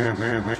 me, me, me.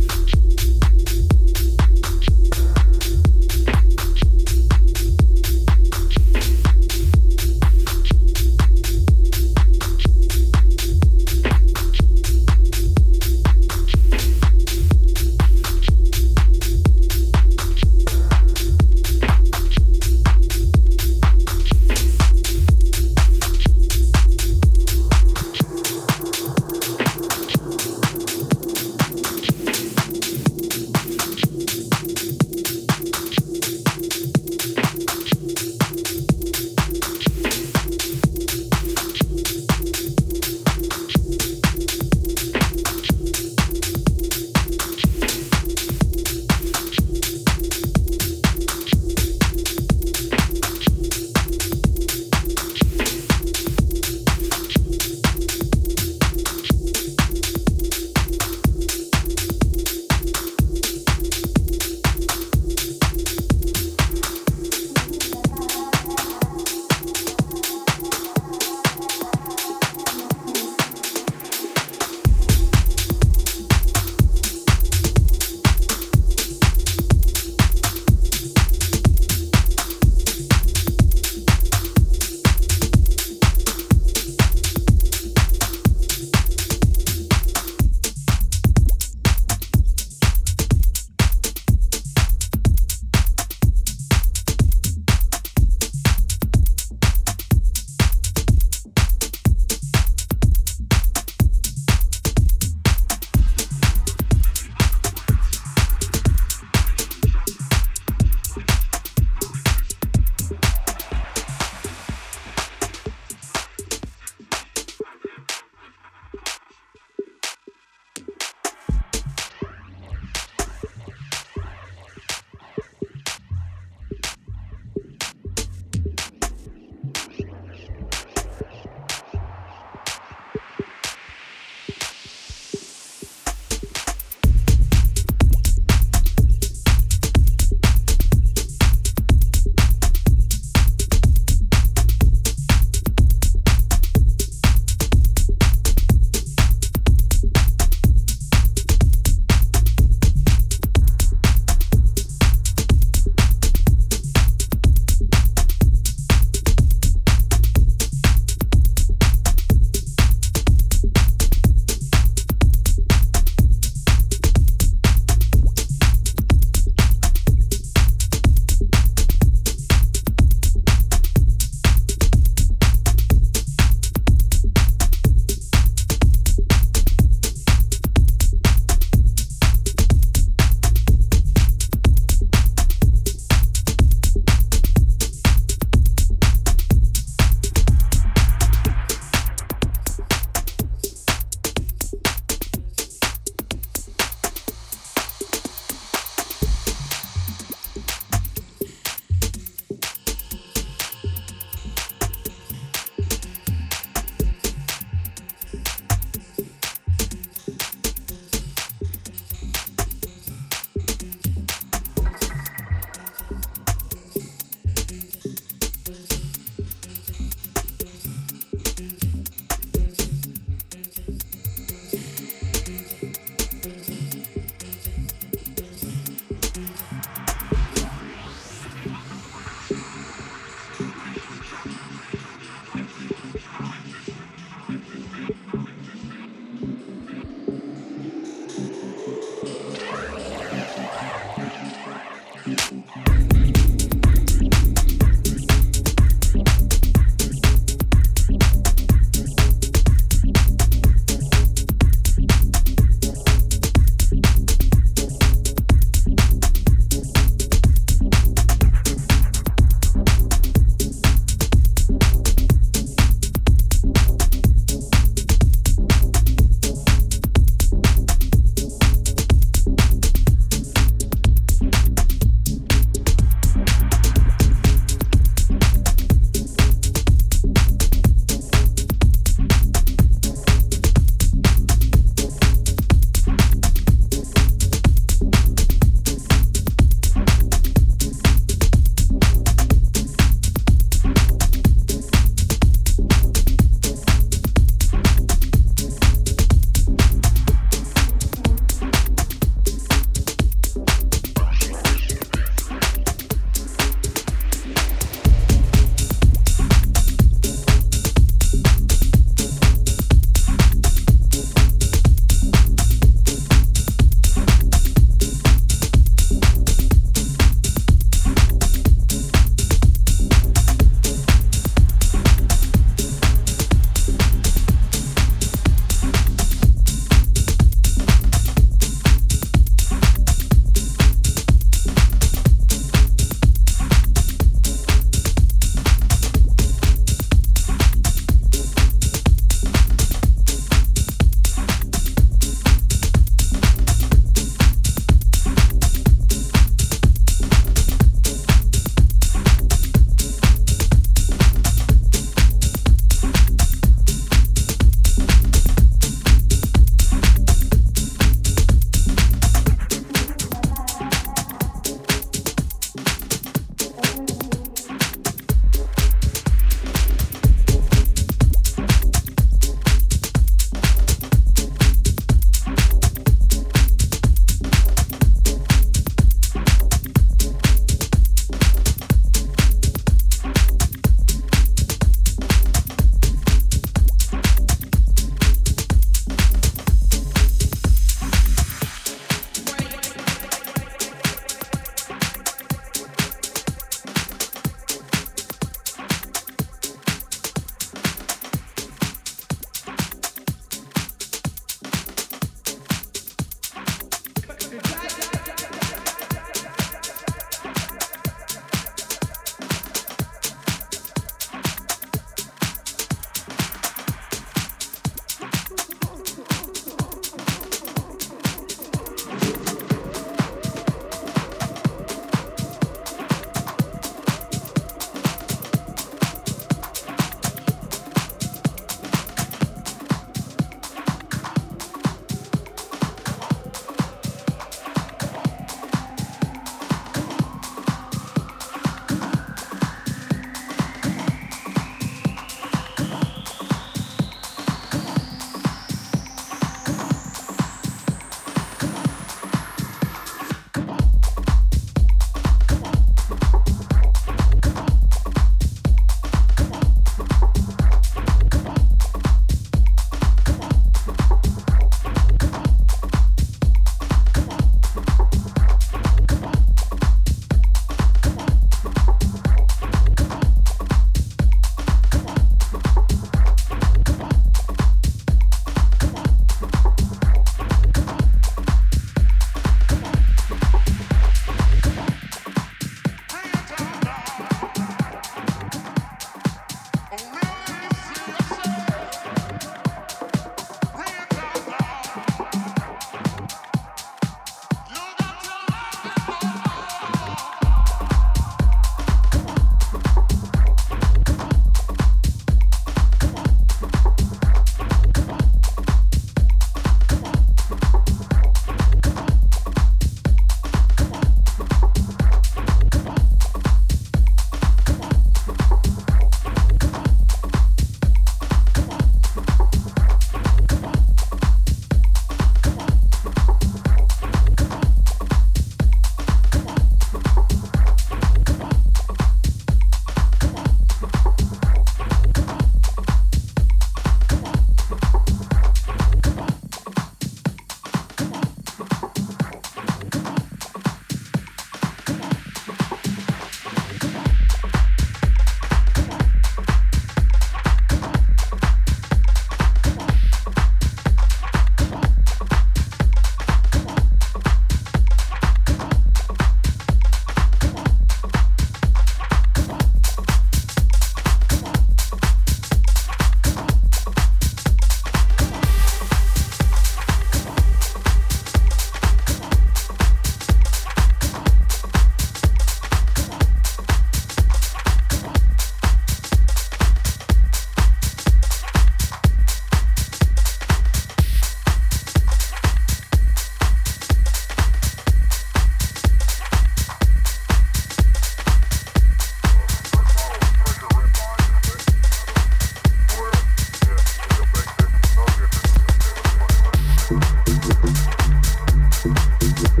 thank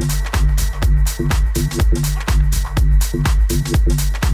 you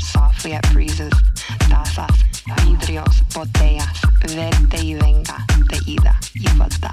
Softly it breezes. Tazas, vidrios, botellas. Vete y venga, de ida y vuelta.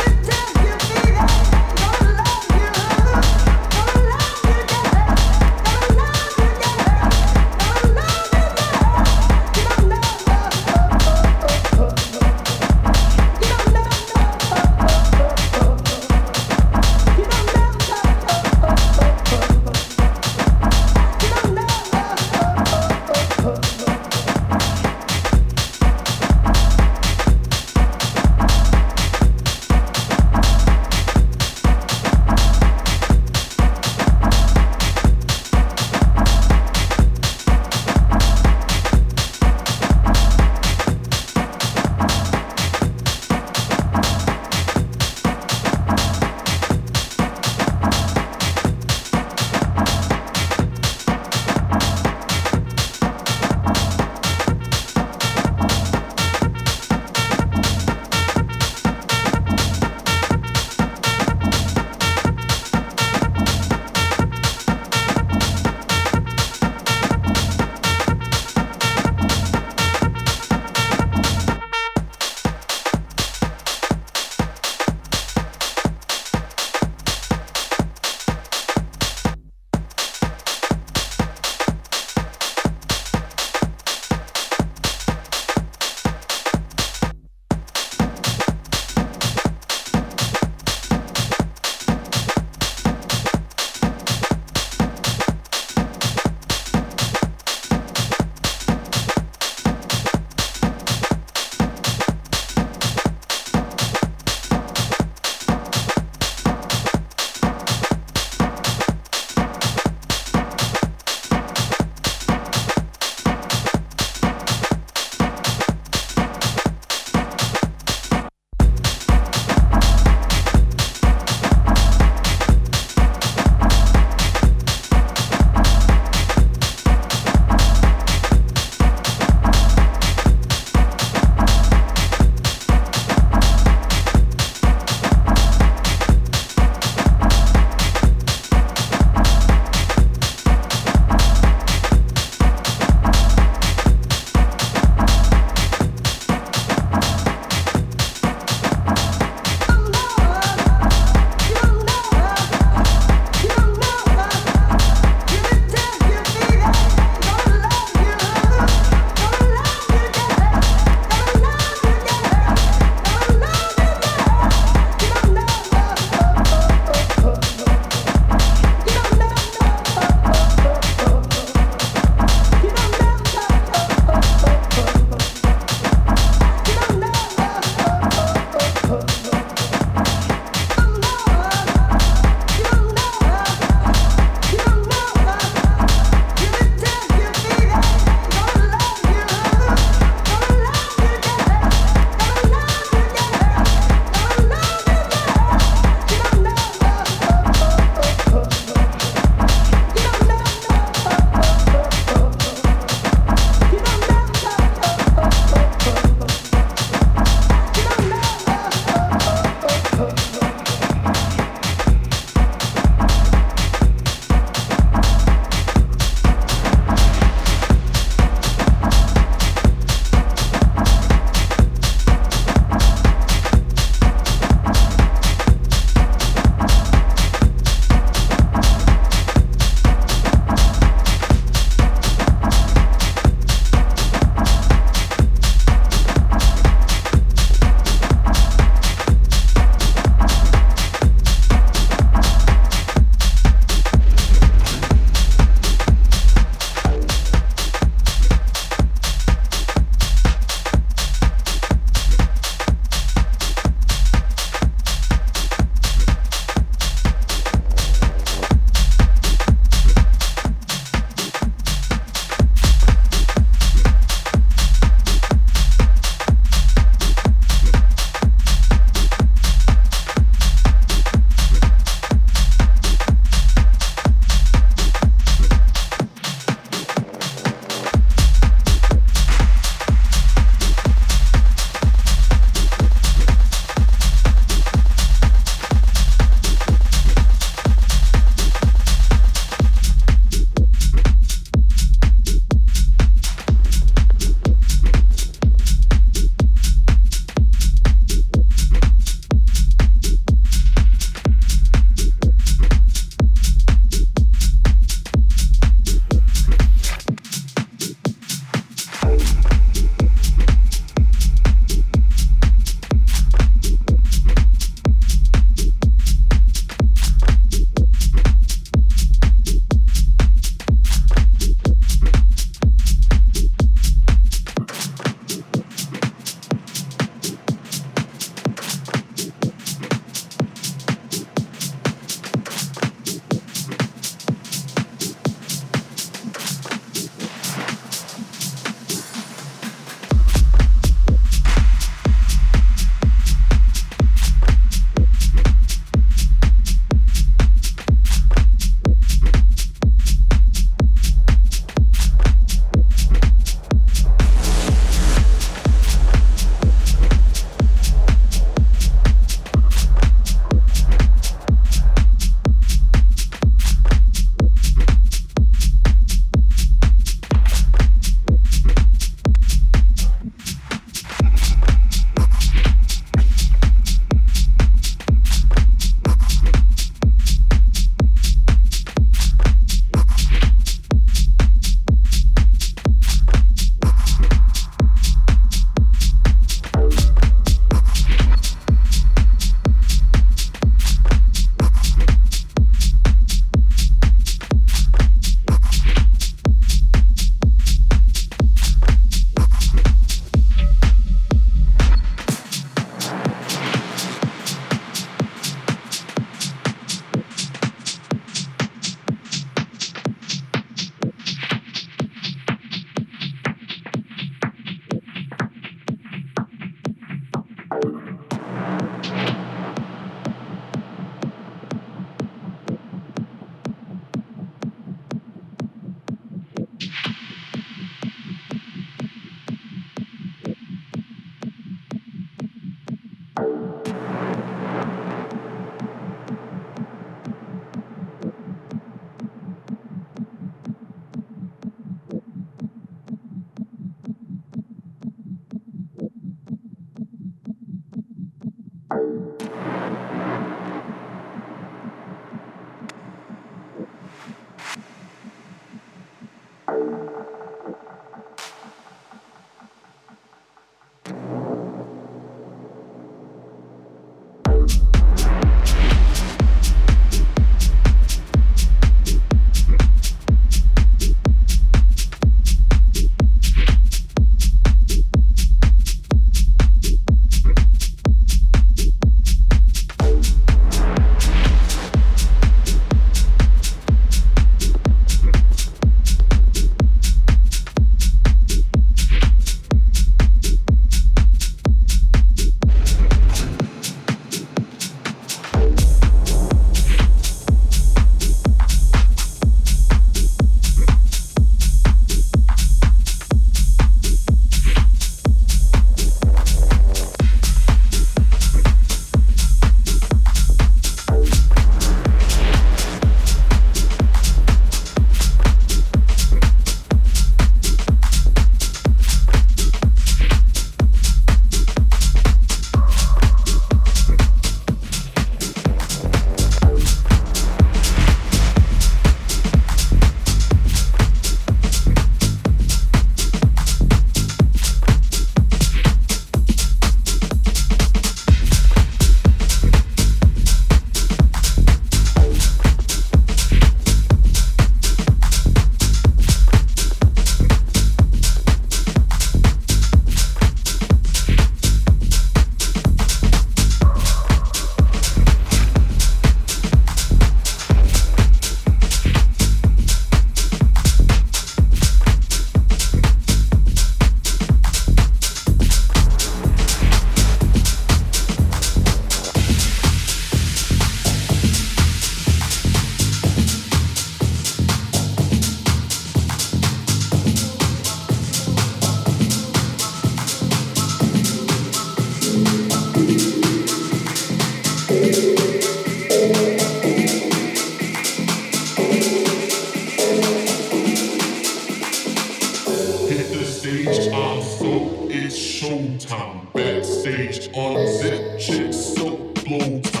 so it's showtime. Backstage on zip chicks, so blow time.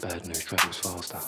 Bad news travels faster.